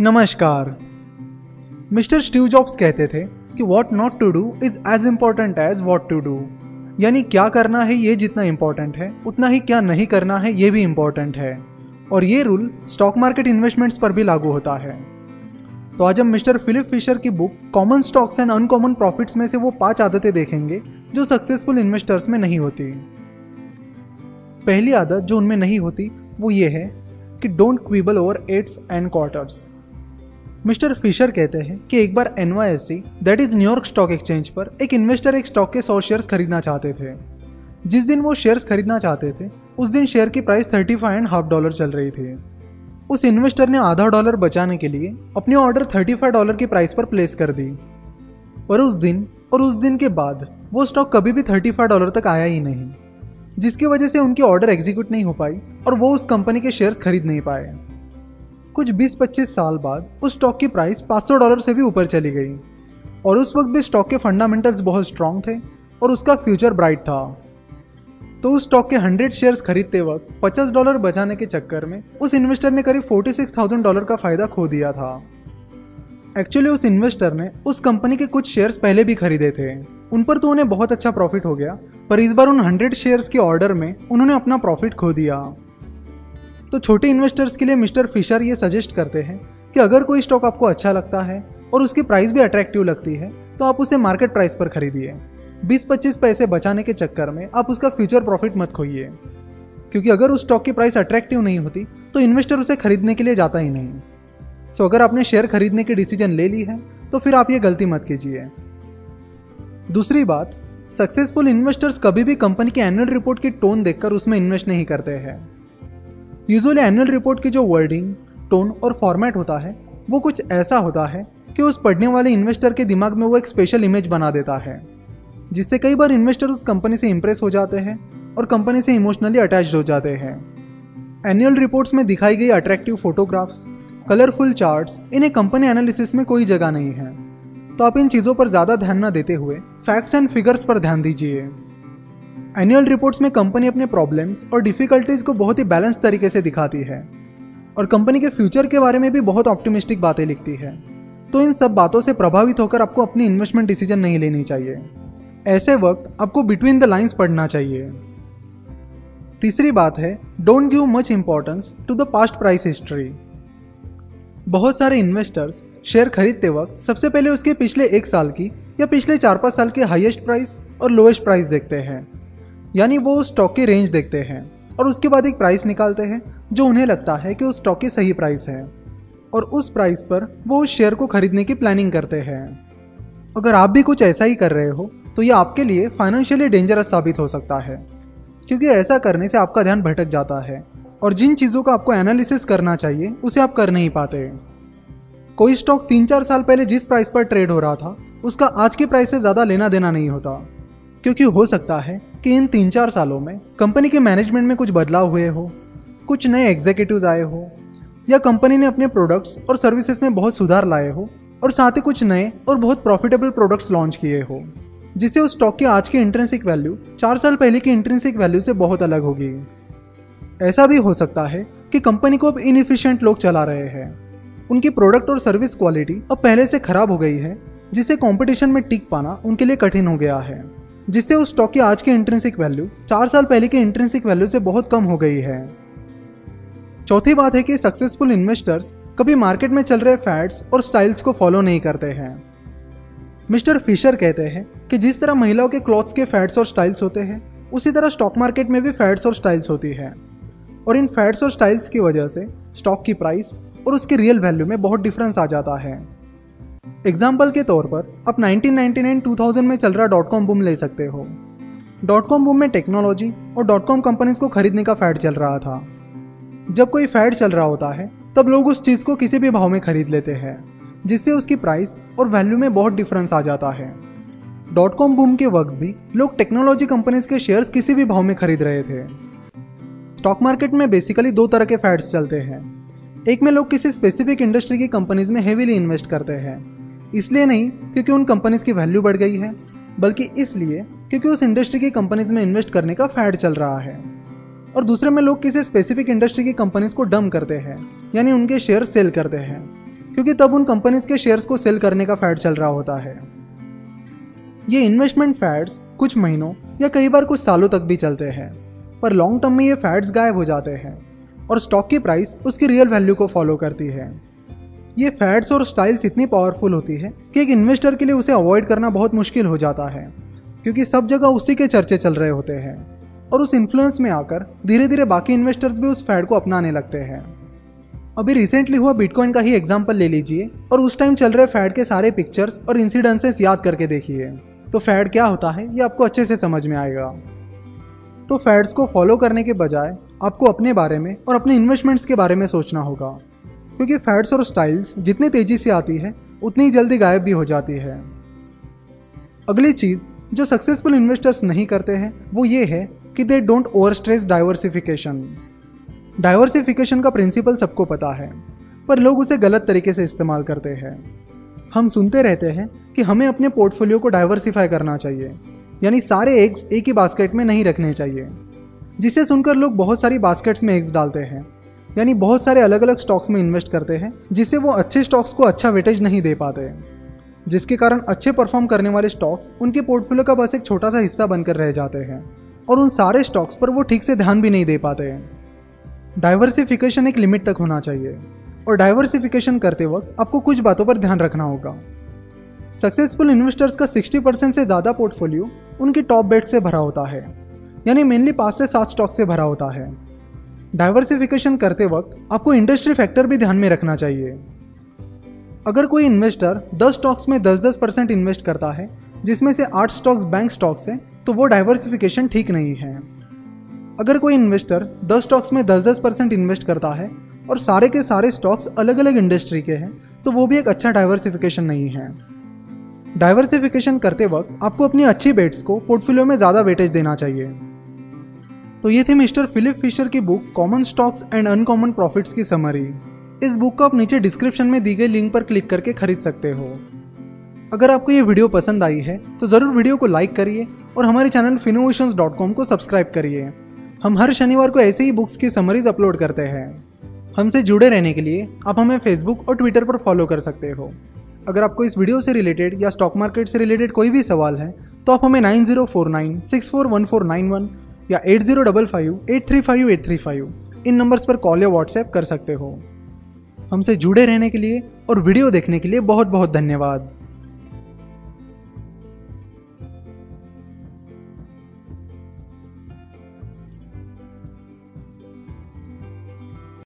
नमस्कार। Mister Steve jobs कहते थे कि what not to do is as important as what to do यानी क्या करना है ये जितना इम्पोर्टेंट है, उतना ही क्या नहीं करना है ये भी इम्पोर्टेंट है। और ये रूल स्टॉक मार्केट इन्वेस्टमेंट्स पर भी लागू होता है। तो आज हम मिस्टर फिलिप फिशर की book Common Stocks and Uncommon Profits में से वो पाँच आदतें देखेंगे जो सक्सेसफुल इन्वेस्टर्स में नहीं होती। पहली आदत जो उनमें नहीं होती वो ये है कि don't quibble over eighths and quarters mister Fisher कहते हैं कि एक बार N Y that is New York Stock Exchange पर एक इन्वेस्टर एक स्टॉक के सौ शेयर्स खरीदना चाहते थे। जिस दिन वो शेयर्स खरीदना चाहते थे, उस दिन शेयर की price thirty five and half dollar चल रही थी। उस इन्वेस्टर ने आधा डॉलर बचाने के लिए अपनी ऑर्डर थर्टी फाइव डॉलर की प्राइस पर प्लेस कर दी। पर उस दिन, और उस दिन के बाद, वो स्टॉक कभी भी थर्टी फाइव डॉलर तक आया ही नहीं, जिसकी वजह से उनकी ऑर्डर एग्जीक्यूट नहीं हो पाई और वो उस कंपनी के शेयर्स खरीद नहीं पाए। कुछ 20-25 साल बाद उस स्टॉक की प्राइस 500 डॉलर से भी ऊपर चली गई। और उस वक्त भी स्टॉक के फंडामेंटल्स बहुत स्ट्रांग थे और उसका फ्यूचर ब्राइट था। तो उस स्टॉक के 100 शेयर्स खरीदते वक्त 50 डॉलर बचाने के चक्कर में उस इन्वेस्टर ने करीब 46,000 डॉलर का फ़ायदा खो दिया था। एक्चुअली उस इन्वेस्टर ने उस कंपनी के कुछ शेयर्स पहले भी खरीदे थे। उन पर तो उन्हें बहुत अच्छा प्रॉफिट हो गया पर इस बार उन 100 शेयर्स के ऑर्डर में उन्होंने अपना प्रॉफिट खो दिया। तो छोटे इन्वेस्टर्स के लिए मिस्टर फिशर ये सजेस्ट करते हैं कि अगर कोई स्टॉक आपको अच्छा लगता है और उसकी प्राइस भी अट्रैक्टिव लगती है तो आप उसे मार्केट प्राइस पर खरीदिए। 20-25 पैसे बचाने के चक्कर में आप उसका फ्यूचर प्रॉफिट मत खोइए। क्योंकि अगर उस स्टॉक की प्राइस अट्रैक्टिव नहीं होती तो इन्वेस्टर उसे खरीदने के लिए जाता ही नहीं। सो अगर आपने शेयर खरीदने की डिसीज़न ले ली है तो फिर आप ये गलती मत कीजिए। दूसरी बात सक्सेसफुल इन्वेस्टर्स कभी भी कंपनी की एनुअल रिपोर्ट की टोन देखकर उसमें इन्वेस्ट नहीं करते हैं। यूजुअली एनुअल रिपोर्ट की जो वर्डिंग टोन और फॉर्मेट होता है, वो कुछ ऐसा होता है कि उस पढ़ने वाले इन्वेस्टर के दिमाग में वो एक स्पेशल इमेज बना देता है, जिससे कई बार इन्वेस्टर उस कंपनी से इम्प्रेस हो जाते हैं और कंपनी से इमोशनली अटैच हो जाते हैं। एनुअल रिपोर्ट्स में दिखाई गई अट्रैक्टिव फोटोग्राफ्स कलरफुल चार्ट्स इन्हें कंपनी एनालिसिस में कोई जगह नहीं है। तो आप इन चीज़ों पर ज़्यादा ध्यान न देते हुए फैक्ट्स एंड फिगर्स पर ध्यान दीजिए। एनुअल रिपोर्ट्स में कंपनी अपने प्रॉब्लम्स और डिफिकल्टीज को बहुत ही बैलेंस तरीके से दिखाती है। और कंपनी के फ्यूचर के बारे में भी बहुत ऑप्टिमिस्टिक बातें लिखती है। तो इन सब बातों से प्रभावित होकर आपको अपनी इन्वेस्टमेंट डिसीज़न नहीं लेनी चाहिए। ऐसे वक्त आपको बिटवीन द लाइन्स पढ़ना चाहिए। तीसरी बात है don't give much importance to the past price history बहुत सारे इन्वेस्टर्स शेयर खरीदते वक्त सबसे पहले उसके पिछले एक साल की या पिछले चार पाँच साल के हाईएस्ट प्राइस और लोएस्ट प्राइस देखते हैं। यानी वो उस स्टॉक की रेंज देखते हैं और उसके बाद एक प्राइस निकालते हैं, जो उन्हें लगता है कि उस स्टॉक की सही प्राइस है। और उस प्राइस पर वो उस शेयर को खरीदने की प्लानिंग करते हैं। अगर आप भी कुछ ऐसा ही कर रहे हो तो ये आपके लिए फाइनेंशियली डेंजरस साबित हो सकता है, क्योंकि ऐसा करने से आपका ध्यान भटक जाता है और जिन चीज़ों का आपको एनालिसिस करना चाहिए, उसे आप कर नहीं पाते। कोई स्टॉक तीन चार साल पहले जिस प्राइस पर ट्रेड हो रहा था, उसका आज के प्राइस से ज़्यादा लेना देना नहीं होता, क्योंकि हो सकता है कि इन तीन चार सालों में कंपनी के मैनेजमेंट में कुछ बदलाव हुए हो? कुछ नए एग्जीक्यूटिव आए हो? या कंपनी ने अपने प्रोडक्ट्स और सर्विसेज़ में बहुत सुधार लाए हो? और साथ ही कुछ नए और बहुत प्रॉफिटेबल प्रोडक्ट्स लॉन्च किए हो? जिससे उस स्टॉक की आज की इंट्रेंसिक वैल्यू चार साल पहले की इंट्रेंसिक वैल्यू से बहुत अलग होगी। ऐसा भी हो सकता है कि कंपनी को अब इनफिशियंट लोग चला रहे हैं। उनकी प्रोडक्ट और सर्विस क्वालिटी अब पहले से खराब हो गई है जिससे कंपटीशन में टिक पाना उनके लिए कठिन हो गया है। जिससे उस स्टॉक की आज की इंट्रेंसिक वैल्यू चार साल पहले की इंट्रेंसिक वैल्यू से बहुत कम हो गई है। चौथी बात है कि सक्सेसफुल इन्वेस्टर्स कभी मार्केट में चल रहे फैट्स और स्टाइल्स को फॉलो नहीं करते हैं। मिस्टर फिशर कहते हैं कि जिस तरह महिलाओं के क्लॉथ्स के फैट्स और स्टाइल्स होते हैं, उसी तरह स्टॉक मार्केट में भी फैट्स और स्टाइल्स होती है। और इन फैट्स और स्टाइल्स की वजह से स्टॉक की प्राइस और उसकी रियल वैल्यू में बहुत डिफरेंस आ जाता है। एग्ज़ाम्पल के तौर पर, आप 1999-2000 में चल रहा डॉट कॉम बूम ले सकते हो। डॉट कॉम बूम में टेक्नोलॉजी और डॉट कॉम कंपनीज़ को खरीदने का फैड चल रहा था। जब कोई फैड चल रहा होता है, तब लोग उस चीज़ को किसी भी भाव में खरीद लेते हैं, जिससे उसकी प्राइस और वैल्यू में बहुत डिफरेंस आ जाता है। डॉट कॉम बूम के वक्त भी लोग टेक्नोलॉजी कंपनीज़ के शेयर्स किसी भी भाव में खरीद रहे थे। स्टॉक मार्केट में बेसिकली दो तरह के फैड्स चलते हैं। एक में लोग किसी स्पेसिफिक इंडस्ट्री की कंपनीज़ में हेवीली इन्वेस्ट करते हैं। इसलिए नहीं क्योंकि उन कंपनीज़ की वैल्यू बढ़ गई है, बल्कि इसलिए क्योंकि उस इंडस्ट्री की कंपनीज़ में इन्वेस्ट करने का फैड चल रहा है। और दूसरे में लोग किसी स्पेसिफिक इंडस्ट्री की कंपनीज़ को डम करते हैं, यानी उनके शेयर सेल करते हैं, क्योंकि तब उन कंपनीज़ के शेयर्स को सेल करने का फैड चल रहा होता है। ये इन्वेस्टमेंट फैड्स कुछ महीनों या कई बार कुछ सालों तक भी चलते हैं, पर लॉन्ग टर्म में ये फैड्स गायब हो जाते हैं, और स्टॉक की प्राइस उसकी रियल वैल्यू को फॉलो करती है। ये फैड्स और स्टाइल्स इतनी पावरफुल होती है कि एक इन्वेस्टर के लिए उसे अवॉइड करना बहुत मुश्किल हो जाता है, क्योंकि सब जगह उसी के चर्चे चल रहे होते हैं। और उस इन्फ्लुएंस में आकर धीरे धीरे बाकी इन्वेस्टर्स भी उस फैड को अपनाने लगते हैं। अभी रिसेंटली हुआ बिटकॉइन का ही एग्ज़ाम्पल ले लीजिए, और उस टाइम चल रहे फैड के सारे पिक्चर्स और इंसिडेंसेस याद करके देखिए। तो फैड क्या होता है, ये आपको अच्छे से समझ में आएगा। तो फैड्स को फॉलो करने के बजाय आपको अपने बारे में और अपने इन्वेस्टमेंट्स के बारे में सोचना होगा। क्योंकि फैट्स और स्टाइल्स जितनी तेज़ी से आती है, उतनी जल्दी गायब भी हो जाती है। अगली चीज़, जो सक्सेसफुल इन्वेस्टर्स नहीं करते हैं, वो ये है कि they don't overstress diversification diversification का प्रिंसिपल सबको पता है, पर लोग उसे गलत तरीके से इस्तेमाल करते हैं। हम सुनते रहते हैं कि हमें अपने पोर्टफोलियो को डाइवर्सिफाई करना चाहिए, यानी सारे एग्स एक ही बास्केट में नहीं रखने चाहिए, जिसे सुनकर लोग बहुत सारी बास्केट्स में एग्स डालते हैं। यानी बहुत सारे अलग अलग स्टॉक्स में इन्वेस्ट करते हैं, जिससे वो अच्छे स्टॉक्स को अच्छा वेटेज नहीं दे पाते जिसके कारण अच्छे परफॉर्म करने वाले स्टॉक्स उनके पोर्टफोलियो का बस एक छोटा सा हिस्सा बनकर रह जाते हैं, और उन सारे स्टॉक्स पर वो ठीक से ध्यान भी नहीं दे पाते हैं। डाइवर्सिफिकेशन एक लिमिट तक होना चाहिए, और डाइवर्सिफिकेशन करते वक्त आपको कुछ बातों पर ध्यान रखना होगा। सक्सेसफुल इन्वेस्टर्स का 60 परसेंट से ज़्यादा पोर्टफोलियो उनके टॉप बेट से भरा होता है, यानी मेनली पाँच से सात स्टॉक से भरा होता है। डाइवर्सिफिकेशन करते वक्त आपको इंडस्ट्री फैक्टर भी ध्यान में रखना चाहिए। अगर कोई इन्वेस्टर 10 स्टॉक्स में 10-10 परसेंट इन्वेस्ट करता है, जिसमें से 8 स्टॉक्स बैंक स्टॉक्स हैं तो वो डाइवर्सिफिकेशन ठीक नहीं है। अगर कोई इन्वेस्टर 10 स्टॉक्स में 10-10 परसेंट इन्वेस्ट करता है और सारे के सारे स्टॉक्स अलग अलग इंडस्ट्री के हैं तो वो भी एक अच्छा डाइवर्सिफिकेशन नहीं है। डाइवर्सिफिकेशन करते वक्त आपको अपनी अच्छी बेट्स को पोर्टफोलियो में ज़्यादा वेटेज देना चाहिए। तो ये थे मिस्टर फिलिप फिशर की book Common Stocks and Uncommon Profits की समरी। इस बुक को आप नीचे डिस्क्रिप्शन में दी गई लिंक पर क्लिक करके खरीद सकते हो। अगर आपको ये वीडियो पसंद आई है तो ज़रूर वीडियो को लाइक करिए और हमारे चैनल फिनोवेशन को सब्सक्राइब करिए। हम हर शनिवार को ऐसे ही बुक्स की समरीज अपलोड करते हैं। हमसे जुड़े रहने के लिए आप हमें फेसबुक और ट्विटर पर फॉलो कर सकते हो। अगर आपको इस वीडियो से रिलेटेड या स्टॉक मार्केट से रिलेटेड कोई भी सवाल है तो आप हमें nine zero four nine six four one four nine one या eight zero double five eight three five eight three five इन नंबर्स पर कॉल या व्हाट्सएप कर सकते हो। हमसे जुड़े रहने के लिए और वीडियो देखने के लिए बहुत बहुत धन्यवाद।